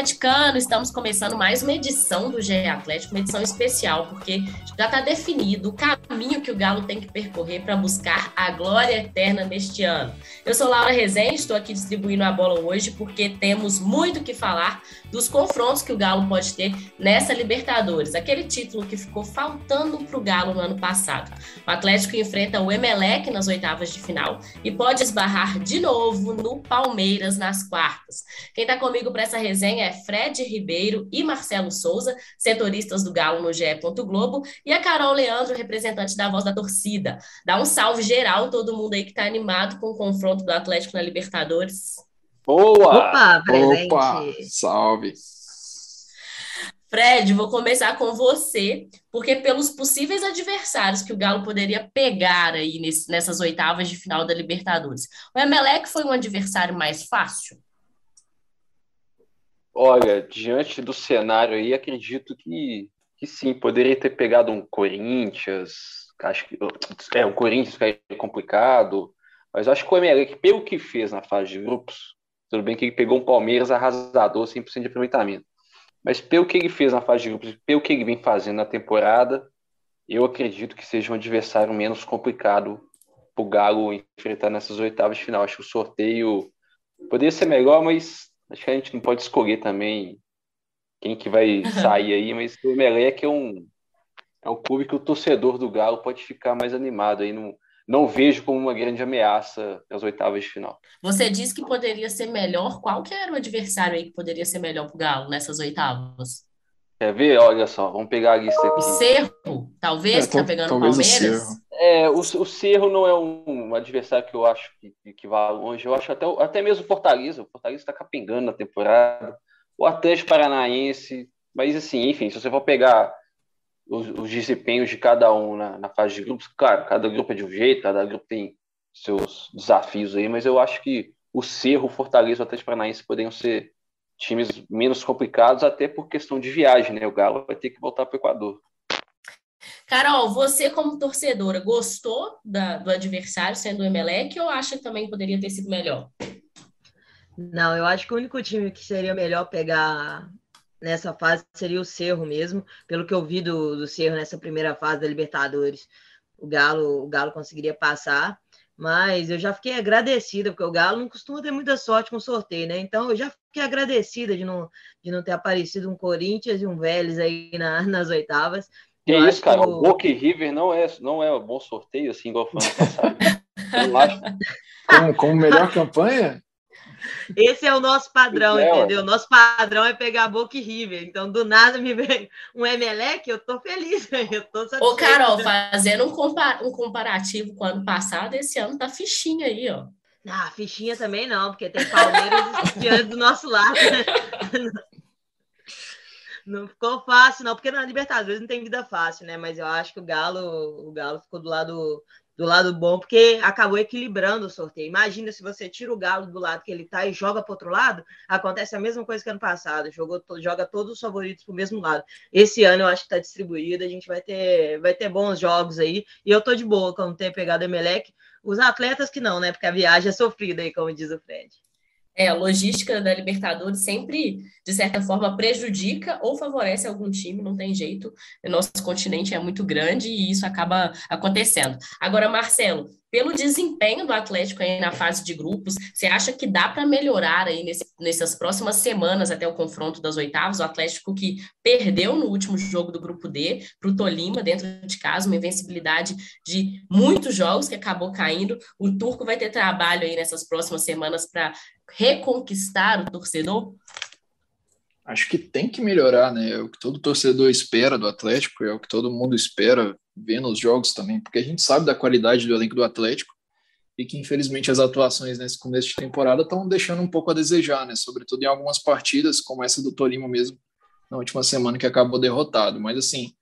Torcedor atleticano! Estamos começando mais uma edição do GE Atlético, uma edição especial, porque já está definido o caminho que o Galo tem que percorrer para buscar a glória eterna neste ano. Eu sou Laura Rezende, estou aqui distribuindo a bola hoje porque temos muito que falar dos confrontos que o Galo pode ter nessa Libertadores, aquele título que ficou faltando para o Galo no ano passado. O Atlético enfrenta o Emelec nas oitavas de final e pode esbarrar de novo no Palmeiras nas quartas. Quem está comigo para essa resenha é Fred Ribeiro e Marcelo Souza, setoristas do Galo no GE. Globo, e a Carol Leandro, representante da Voz da Torcida. Dá um salve geral, todo mundo aí que está animado com o confronto do Atlético na Libertadores. Boa! Opa, presente! Opa, salve! Fred, vou começar com você, porque pelos possíveis adversários que o Galo poderia pegar aí nesse, nessas oitavas de final da Libertadores, o Emelec foi um adversário mais fácil? Olha, diante do cenário aí, acredito que, que sim, poderia ter pegado um Corinthians, acho que é o Corinthians que é complicado, mas acho que o Emelec, pelo que fez na fase de grupos, tudo bem que ele pegou um Palmeiras arrasador, 100% de aproveitamento, mas pelo que ele fez na fase de grupos, pelo que ele vem fazendo na temporada, eu acredito que seja um adversário menos complicado para o Galo enfrentar nessas oitavas de final. Acho que o sorteio poderia ser melhor, mas Acho que a gente não pode escolher também quem que vai sair aí, mas o Emelec é um, é um clube que o torcedor do Galo pode ficar mais animado aí. Não, não vejo como uma grande ameaça as oitavas de final. Você disse que poderia ser melhor. Qual que era o adversário aí que poderia ser melhor para o Galo nessas oitavas? Quer ver? Olha só, vamos pegar a lista aqui. O Cerro, talvez, é, que tá pegando o Palmeiras. É, o, o Cerro não é um, um adversário que eu acho que, que vai longe. Eu acho até, até mesmo o Fortaleza. O Fortaleza está capengando na temporada. O Atlético Paranaense. Mas, assim, enfim, se você for pegar os, os desempenhos de cada um na, na, fase de grupos, claro, cada grupo é de um jeito, cada grupo tem seus desafios aí, mas eu acho que o Cerro, o Fortaleza e o Atlético Paranaense poderiam ser times menos complicados, até por questão de viagem, né? O Galo vai ter que voltar para o Equador. Carol, você como torcedora, gostou da, do adversário sendo o Emelec ou acha que também poderia ter sido melhor? Não, eu acho que o único time que seria melhor pegar nessa fase seria o Cerro mesmo, pelo que eu vi do, do Cerro nessa primeira fase da Libertadores. O Galo, o Galo conseguiria passar. Mas eu já fiquei agradecida, porque o Galo não costuma ter muita sorte com sorteio, né? Então eu já fiquei agradecida de não, de não ter aparecido um Corinthians e um Vélez aí na, nas oitavas. Que eu isso, cara, o Boca e River não é, não é um bom sorteio, assim, igual foi ano passado. eu acho. Como, como melhor campanha? Esse é o nosso padrão, é, entendeu? Nosso padrão é pegar Boca e River. Então, do nada me vem um Emelec, eu tô feliz, eu tô satisfeito. Ô, Carol, fazendo um, compar um comparativo com o ano passado, esse ano tá fichinha aí, ó. Ah, fichinha também não, porque tem Palmeiras diante do nosso lado. Não ficou fácil, não, porque na Libertadores não tem vida fácil, né? Mas eu acho que o Galo, o Galo ficou do lado do lado bom, porque acabou equilibrando o sorteio. Imagina se você tira o Galo do lado que ele está e joga para outro lado, acontece a mesma coisa que ano passado, jogou, joga todos os favoritos para o mesmo lado. Esse ano eu acho que está distribuído, a gente vai ter, vai ter bons jogos aí, e eu tô de boa com ter pegado o Emelec. Os atletas que não, né? Porque a viagem é sofrida aí, como diz o Fred. É, a logística da Libertadores sempre, de certa forma, prejudica ou favorece algum time, não tem jeito. Nosso continente é muito grande e isso acaba acontecendo. Agora, Marcelo, pelo desempenho do Atlético aí na fase de grupos, você acha que dá para melhorar aí nesse, nessas próximas semanas até o confronto das oitavas? O Atlético que perdeu no último jogo do grupo D para o Tolima, dentro de casa, uma invencibilidade de muitos jogos que acabou caindo. O Turco vai ter trabalho aí nessas próximas semanas para reconquistar o torcedor? Acho que tem que melhorar, né? É o que todo torcedor espera do Atlético, é o que todo mundo espera vendo os jogos também, porque a gente sabe da qualidade do elenco do Atlético e que infelizmente as atuações nesse começo de temporada estão deixando um pouco a desejar, né? Sobretudo em algumas partidas, como essa do Tolima mesmo, na última semana que acabou derrotado. Mas assim,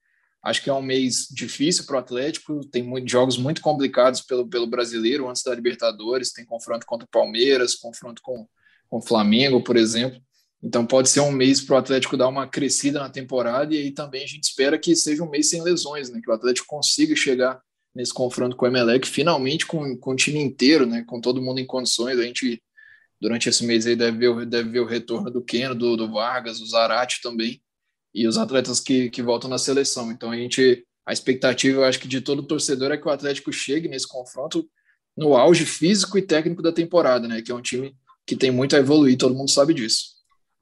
acho que é um mês difícil para o Atlético, tem muitos jogos muito complicados pelo, pelo brasileiro antes da Libertadores, tem confronto contra o Palmeiras, confronto com, com o Flamengo, por exemplo. Então pode ser um mês para o Atlético dar uma crescida na temporada e aí também a gente espera que seja um mês sem lesões, né? Que o Atlético consiga chegar nesse confronto com o Emelec finalmente com, com o time inteiro, né? Com todo mundo em condições. A gente durante esse mês aí deve ver, deve ver o retorno do Keno, do, do Vargas, do Zarate também, e os atletas que, que voltam na seleção. Então a gente, a expectativa, eu acho que de todo torcedor é que o Atlético chegue nesse confronto no auge físico e técnico da temporada, né? Que é um time que tem muito a evoluir, todo mundo sabe disso.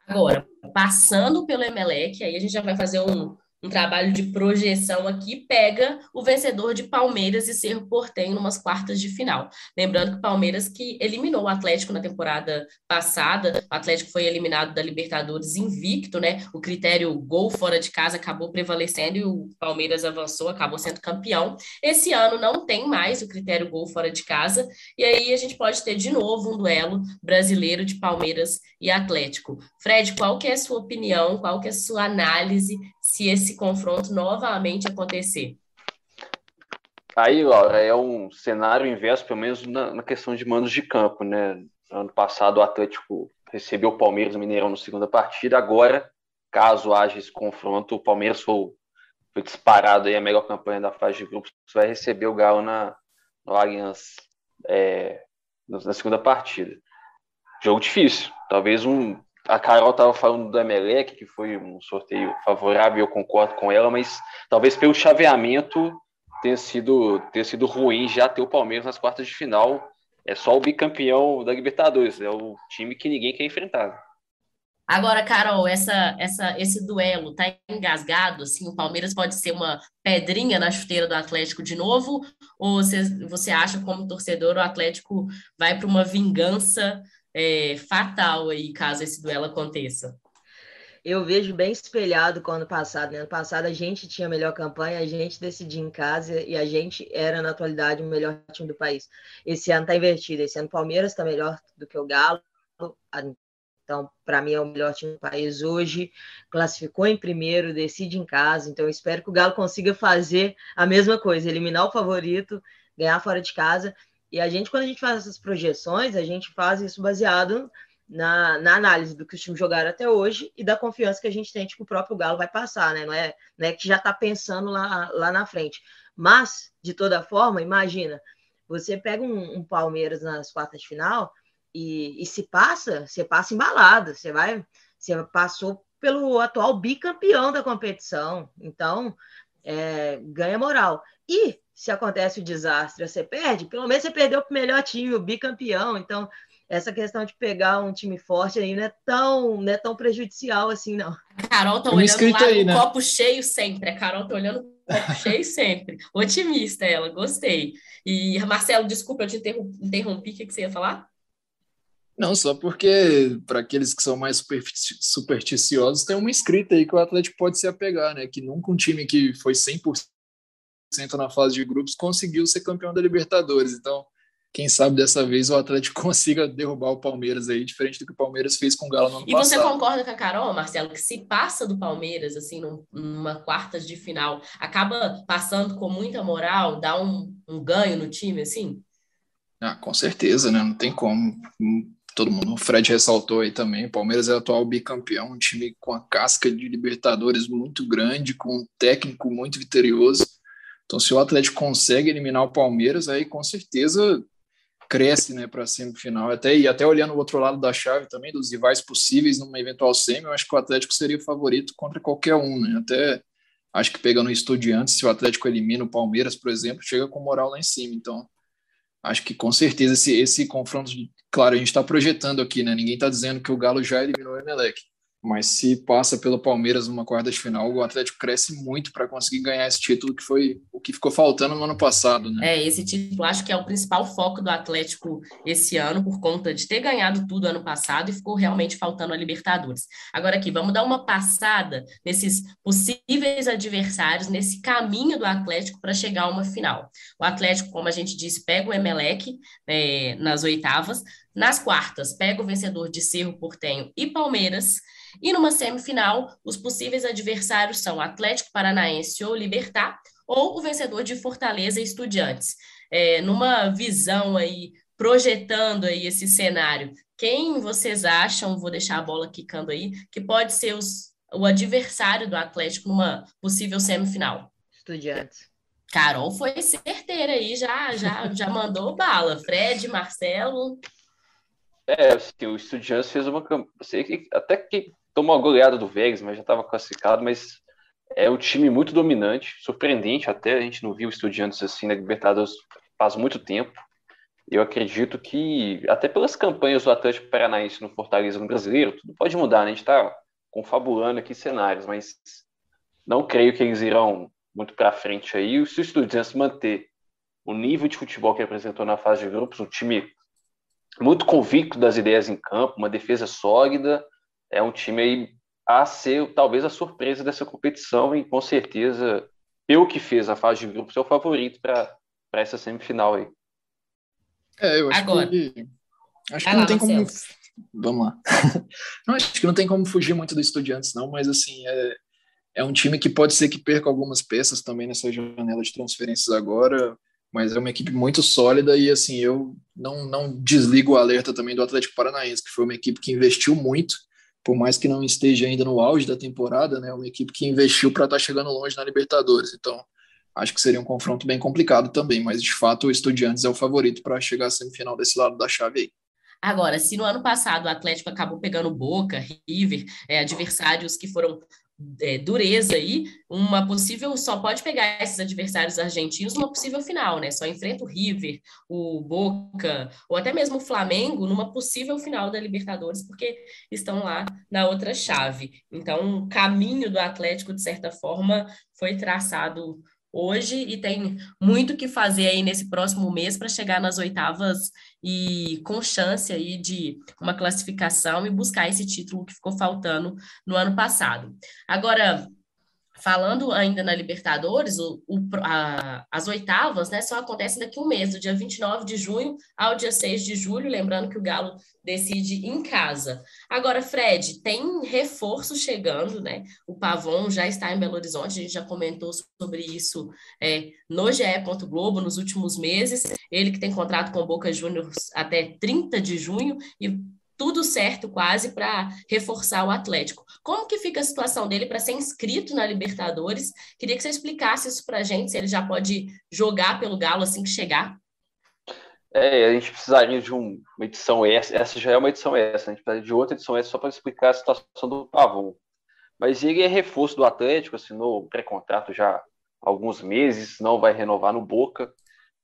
Agora, passando pelo Emelec, aí a gente já vai fazer um, um trabalho de projeção aqui, pega o vencedor de Palmeiras e Cerro Portenho numas quartas de final. Lembrando que Palmeiras que eliminou o Atlético na temporada passada, o Atlético foi eliminado da Libertadores invicto, né? O critério gol fora de casa acabou prevalecendo e o Palmeiras avançou, acabou sendo campeão. Esse ano não tem mais o critério gol fora de casa, e aí a gente pode ter de novo um duelo brasileiro de Palmeiras e Atlético. Fred, qual que é a sua opinião, qual que é a sua análise se esse confronto novamente acontecer? Aí, Laura, é um cenário inverso, pelo menos na, na questão de mandos de campo, né? Ano passado o Atlético recebeu o Palmeiras no Mineirão na segunda partida, agora, caso haja esse confronto, o Palmeiras foi, foi disparado aí a melhor campanha da fase de grupos, vai receber o Galo na, no Allianz é, na segunda partida. Jogo difícil, talvez um a Carol estava falando do Emelec, que foi um sorteio favorável, eu concordo com ela, mas talvez pelo chaveamento tenha sido, tenha sido ruim já ter o Palmeiras nas quartas de final. É só o bicampeão da Libertadores, é o time que ninguém quer enfrentar. Agora, Carol, essa, essa, esse duelo tá engasgado? Assim, o Palmeiras pode ser uma pedrinha na chuteira do Atlético de novo? Ou você, você acha, como torcedor, o Atlético vai para uma vingança é, fatal aí, caso esse duelo aconteça. Eu vejo bem espelhado com o ano passado. Né? Ano passado a gente tinha a melhor campanha, a gente decidia em casa e a gente era, na atualidade, o melhor time do país. Esse ano está invertido. Esse ano o Palmeiras está melhor do que o Galo. Então, para mim, é o melhor time do país hoje. Classificou em primeiro, decide em casa. Então, espero que o Galo consiga fazer a mesma coisa: eliminar o favorito, ganhar fora de casa e a gente, quando a gente faz essas projeções, a gente faz isso baseado na, na análise do que os times jogaram até hoje e da confiança que a gente tem de que o próprio Galo vai passar, né? Não é, não é que já está pensando lá, lá na frente. Mas, de toda forma, imagina, você pega um, um Palmeiras nas quartas de final e, e, se passa, você passa embalado, você vai, você passou pelo atual bicampeão da competição, então é, ganha moral. E se acontece o desastre, você perde, pelo menos você perdeu para o melhor time, o bicampeão. Então, essa questão de pegar um time forte aí não é tão, não é tão prejudicial assim, não. A Carol tá olhando lá aí, né? copo cheio sempre. A Carol tá olhando o copo cheio sempre. Otimista ela, gostei. E, Marcelo, desculpa, eu te interrompi, o que, que você ia falar? Não, só porque para aqueles que são mais supersticiosos, tem uma escrita aí que o Atlético pode se apegar, né? Que nunca um time que foi 100% na fase de grupos, conseguiu ser campeão da Libertadores. Então, quem sabe dessa vez o Atlético consiga derrubar o Palmeiras aí, diferente do que o Palmeiras fez com o Galo no ano e passado. E você concorda com a Carol, Marcelo, que se passa do Palmeiras, assim, numa quartas de final, acaba passando com muita moral, dá um, um ganho no time, assim? Ah, com certeza, né? Não tem como. Todo mundo, o Fred ressaltou aí também, o Palmeiras é o atual bicampeão, um time com a casca de Libertadores muito grande, com um técnico muito vitorioso. Então, se o Atlético consegue eliminar o Palmeiras, aí com certeza cresce né, para a semifinal. Até, e até olhando o outro lado da chave também, dos rivais possíveis numa eventual semi, eu acho que o Atlético seria o favorito contra qualquer um. Né? Até acho que pegando o Estudiantes, se o Atlético elimina o Palmeiras, por exemplo, chega com moral lá em cima. Então, acho que com certeza esse, esse confronto, claro, a gente está projetando aqui, né? Ninguém está dizendo que o Galo já eliminou o Emelec. Mas se passa pelo Palmeiras numa quarta de final, o Atlético cresce muito para conseguir ganhar esse título que foi o que ficou faltando no ano passado, né? É, esse título acho que é o principal foco do Atlético esse ano, por conta de ter ganhado tudo ano passado e ficou realmente faltando a Libertadores. Agora aqui, vamos dar uma passada nesses possíveis adversários, nesse caminho do Atlético para chegar a uma final. O Atlético, como a gente disse, pega o Emelec é, nas oitavas, nas quartas, pega o vencedor de Cerro Portenho e Palmeiras. E numa semifinal, os possíveis adversários são Atlético Paranaense ou Libertar, ou o vencedor de Fortaleza e Estudiantes. É, numa visão aí, projetando aí esse cenário, quem vocês acham, vou deixar a bola quicando aí, que pode ser os, o adversário do Atlético numa possível semifinal? Estudiantes. Carol foi certeira aí, já, já, já mandou bala. Fred, Marcelo. É, assim, o Estudiantes fez uma campanha. Até que tomou a goleada do Vegas, mas já estava classificado, mas é um time muito dominante, surpreendente até. A gente não viu Estudiantes assim na Libertadores faz muito tempo. Eu acredito que, até pelas campanhas do Atlético Paranaense no Fortaleza no Brasileiro, tudo pode mudar, né? A gente está confabulando aqui cenários, mas não creio que eles irão muito para frente aí. Se o Estudiantes manter o nível de futebol que apresentou na fase de grupos, um time muito convicto das ideias em campo, uma defesa sólida, é um time aí a ser talvez a surpresa dessa competição e com certeza, pelo que fez a fase de grupos, é o favorito para essa semifinal aí. É, eu acho Agora. que acho que não lá, tem como vamos lá. não, acho que não tem como fugir muito do Estudiantes não, mas assim, é, é um time que pode ser que perca algumas peças também nessa janela de transferências agora mas é uma equipe muito sólida e assim eu não, não desligo o alerta também do Atlético Paranaense, que foi uma equipe que investiu muito, por mais que não esteja ainda no auge da temporada, né, uma equipe que investiu para estar tá chegando longe na Libertadores. Então, acho que seria um confronto bem complicado também, mas de fato o Estudiantes é o favorito para chegar à semifinal desse lado da chave aí. Agora, se no ano passado o Atlético acabou pegando Boca, River, é, adversários que foram é, dureza aí, uma possível só pode pegar esses adversários argentinos numa possível final, né? Só enfrenta o River, o Boca, ou até mesmo o Flamengo numa possível final da Libertadores, porque estão lá na outra chave. Então, o caminho do Atlético, de certa forma, foi traçado hoje e tem muito que fazer aí nesse próximo mês para chegar nas oitavas e com chance aí de uma classificação e buscar esse título que ficou faltando no ano passado. Agora, Falando ainda na Libertadores, o, o, a, as oitavas né, só acontecem daqui a um mês, do dia 29 de junho ao dia 6 de julho, lembrando que o Galo decide em casa. Agora, Fred, tem reforço chegando, né? O Pavon já está em Belo Horizonte, a gente já comentou sobre isso é, no GE. Globo nos últimos meses. Ele que tem contrato com o Boca Juniors até 30 de junho e tudo certo quase para reforçar o Atlético. Como que fica a situação dele para ser inscrito na Libertadores? Queria que você explicasse isso para a gente, se ele já pode jogar pelo Galo assim que chegar. É, a gente precisaria de uma edição essa, essa já é uma edição essa, a gente precisa de outra edição essa só para explicar a situação do Pavon. Mas ele é reforço do Atlético, assinou pré-contrato já há alguns meses, não vai renovar no Boca.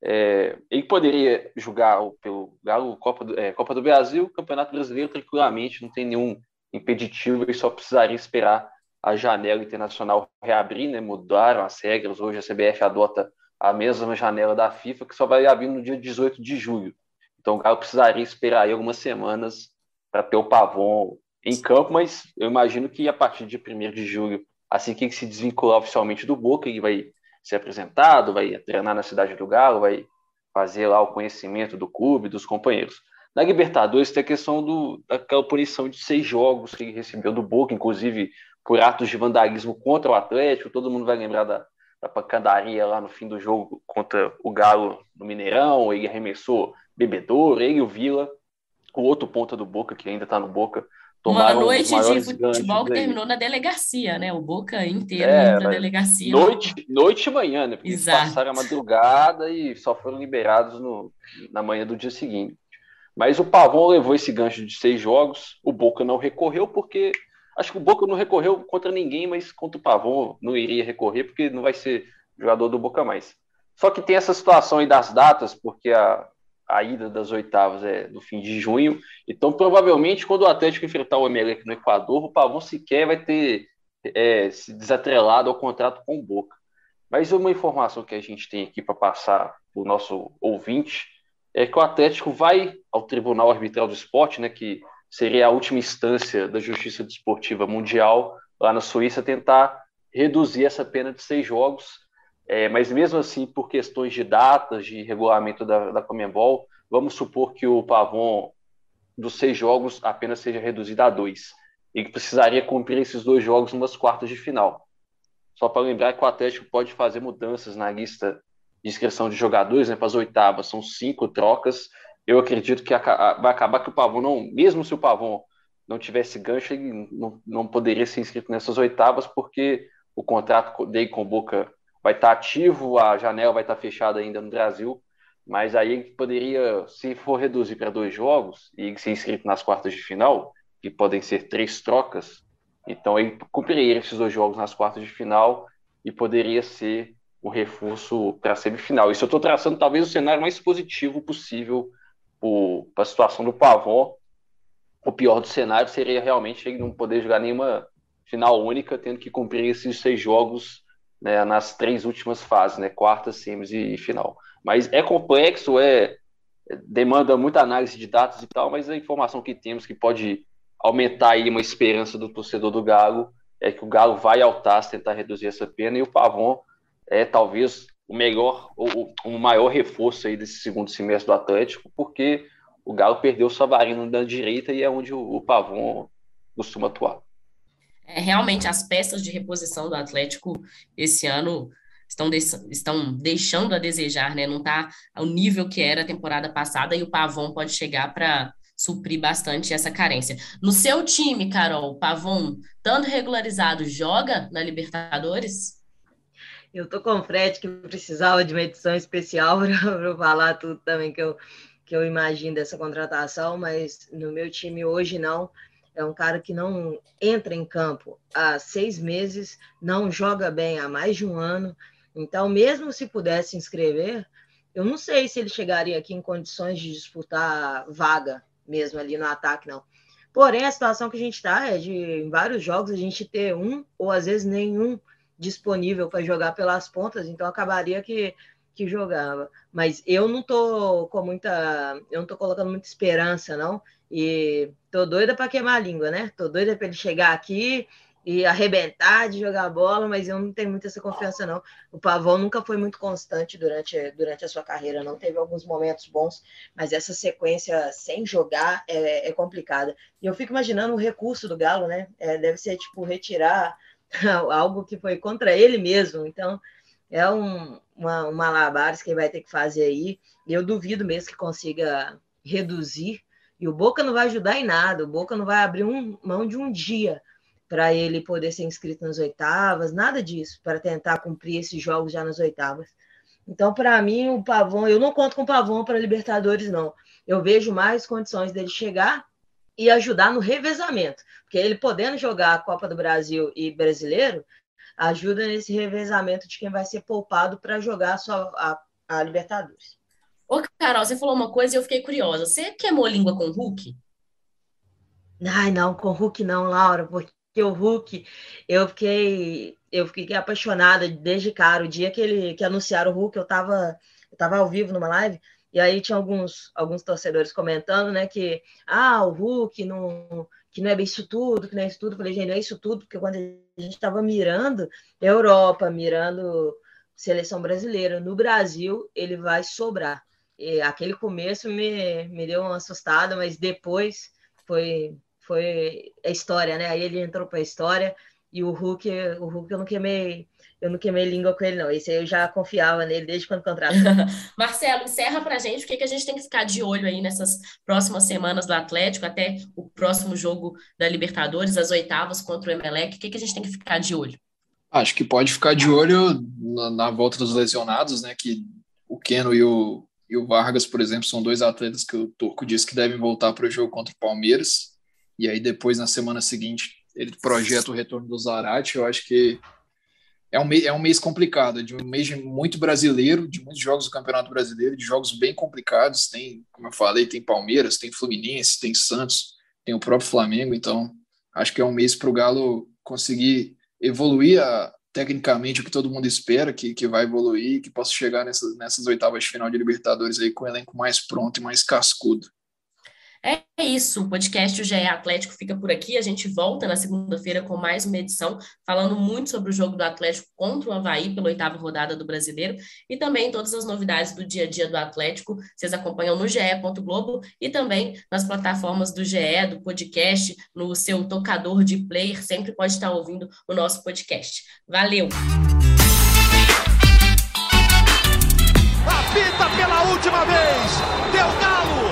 É, ele poderia jogar pelo Galo Copa do, é, Copa do Brasil, Campeonato Brasileiro tranquilamente, não tem nenhum impeditivo, ele só precisaria esperar a janela internacional reabrir, né? Mudaram as regras, hoje a CBF adota a mesma janela da FIFA, que só vai abrir no dia 18 de julho. Então o Galo precisaria esperar aí algumas semanas para ter o Pavon em campo, mas eu imagino que a partir de 1 de julho, assim que ele se desvincular oficialmente do Boca, ele vai ser apresentado, vai treinar na cidade do Galo, vai fazer lá o conhecimento do clube, dos companheiros. Na Libertadores tem a questão do, daquela punição de seis jogos que ele recebeu do Boca, inclusive por atos de vandalismo contra o Atlético. Todo mundo vai lembrar da, da pancadaria lá no fim do jogo contra o Galo no Mineirão. Ele arremessou bebedouro, ele e o Vila, o outro ponta do Boca, que ainda está no Boca, uma noite de futebol que terminou na delegacia, né? O Boca inteiro é, na delegacia. Noite, noite e manhã, né? Porque Exato. passaram a madrugada e só foram liberados no, na manhã do dia seguinte. Mas o Pavon levou esse gancho de seis jogos, o Boca não recorreu porque acho que o Boca não recorreu contra ninguém, mas contra o Pavon não iria recorrer porque não vai ser jogador do Boca mais. Só que tem essa situação aí das datas, porque a, a ida das oitavas é no fim de junho. Então, provavelmente, quando o Atlético enfrentar o Emelec no Equador, o Pavão sequer vai ter é, se desatrelado ao contrato com o Boca. Mas uma informação que a gente tem aqui para passar para o nosso ouvinte é que o Atlético vai ao Tribunal Arbitral do Esporte, né, que seria a última instância da Justiça Desportiva Mundial lá na Suíça, tentar reduzir essa pena de seis jogos é, mas mesmo assim, por questões de datas, de regulamento da, da Comembol, vamos supor que o Pavon dos seis jogos apenas seja reduzido a dois. E que precisaria cumprir esses dois jogos umas quartas de final. Só para lembrar que o Atlético pode fazer mudanças na lista de inscrição de jogadores, né, para as oitavas, são cinco trocas. Eu acredito que vai acabar que o Pavon não, mesmo se o Pavon não tivesse gancho, ele não, não poderia ser inscrito nessas oitavas, porque o contrato dele com o Boca vai estar ativo, a janela vai estar fechada ainda no Brasil. mas aí poderia, se for reduzir para dois jogos e ser inscrito nas quartas de final, que podem ser três trocas, então ele cumpriria esses dois jogos nas quartas de final e poderia ser o reforço para a semifinal. Isso eu estou traçando talvez o cenário mais positivo possível para a situação do Pavon. O pior do cenário seria realmente ele não poder jogar nenhuma final única, tendo que cumprir esses seis jogos né, nas três últimas fases, né, quartas, semis e final. Mas é complexo, é demanda muita análise de dados e tal, mas a informação que temos que pode aumentar aí uma esperança do torcedor do Galo é que o Galo vai ao TAS tentar reduzir essa pena e o Pavon é talvez o melhor, o, o maior reforço aí desse segundo semestre do Atlético, porque o Galo perdeu o Savarino na direita e é onde o, o Pavon costuma atuar. É, realmente, as peças de reposição do Atlético esse ano estão, de, estão deixando a desejar, né? Não está ao nível que era a temporada passada e o Pavon pode chegar para suprir bastante essa carência. No seu time, Carol, Pavon, tanto regularizado, joga na Libertadores? Eu tô com o Fred que precisava de uma edição especial para falar tudo também que eu, que eu imagino dessa contratação, mas no meu time hoje não. É um cara que não entra em campo há seis meses, não joga bem há mais de um ano. Então, mesmo se pudesse inscrever, eu não sei se ele chegaria aqui em condições de disputar vaga mesmo ali no ataque, não. Porém, a situação que a gente está é de, em vários jogos, a gente ter um ou às vezes nenhum disponível para jogar pelas pontas, então acabaria que, que jogava. Mas eu não tô com muita, eu não tô colocando muita esperança não, e tô doida para queimar a língua, né? Tô doida para ele chegar aqui e arrebentar de jogar bola, mas eu não tenho muita essa confiança não. O Pavão nunca foi muito constante durante, durante a sua carreira, não teve alguns momentos bons, mas essa sequência sem jogar é, é complicada. E eu fico imaginando o recurso do Galo, né? É, deve ser tipo retirar algo que foi contra ele mesmo. Então, é um, uma, uma malabares que ele vai ter que fazer aí. Eu duvido mesmo que consiga reduzir. E o Boca não vai ajudar em nada. O Boca não vai abrir um, mão de um dia para ele poder ser inscrito nas oitavas, nada disso, para tentar cumprir esses jogos já nas oitavas. Então, para mim, o Pavão, eu não conto com o Pavão para Libertadores, não. Eu vejo mais condições dele chegar e ajudar no revezamento, porque ele podendo jogar a Copa do Brasil e Brasileiro, ajuda nesse revezamento de quem vai ser poupado para jogar só a, a, Libertadores. Ô, Carol, você falou uma coisa e eu fiquei curiosa. Você queimou língua com o Hulk? Ai, não, com o Hulk não, Laura, porque o Hulk, eu fiquei, eu fiquei apaixonada desde cara. O dia que ele que anunciaram o Hulk, eu estava eu tava ao vivo numa live, e aí tinha alguns, alguns torcedores comentando, né, que ah, o Hulk não, que não é bem isso tudo, que não é isso tudo. Falei, gente, não é isso tudo, porque quando a gente estava mirando Europa, mirando seleção brasileira, no Brasil ele vai sobrar. E aquele começo me, me deu uma assustada, mas depois foi foi a história, né? Aí ele entrou para a história e o Hulk, o Hulk eu não queimei eu não queimei língua com ele, não. Esse aí eu já confiava nele desde quando contratou. Marcelo, encerra pra gente o que, que a gente tem que ficar de olho aí nessas próximas semanas do Atlético, até o próximo jogo da Libertadores, as oitavas contra o Emelec. O que, que a gente tem que ficar de olho? Acho que pode ficar de olho na, na volta dos lesionados, né? Que o Keno e o, e o Vargas, por exemplo, são dois atletas que o Turco disse que devem voltar para o jogo contra o Palmeiras. E aí depois, na semana seguinte, ele projeta o retorno do Zarate. Eu acho que é um, mês, é um mês complicado, de um mês muito brasileiro, de muitos jogos do Campeonato Brasileiro, de jogos bem complicados. Tem, como eu falei, tem Palmeiras, tem Fluminense, tem Santos, tem o próprio Flamengo. Então, acho que é um mês para o Galo conseguir evoluir a, tecnicamente o que todo mundo espera que, que vai evoluir, que possa chegar nessas, nessas oitavas de final de Libertadores aí com o elenco mais pronto e mais cascudo. É isso, o podcast O GE Atlético fica por aqui. A gente volta na segunda-feira com mais uma edição, falando muito sobre o jogo do Atlético contra o Havaí pela oitava rodada do brasileiro e também todas as novidades do dia a dia do Atlético. Vocês acompanham no GE. Globo e também nas plataformas do GE, do podcast, no seu tocador de player, sempre pode estar ouvindo o nosso podcast. Valeu! Apita pela última vez! Deu galo!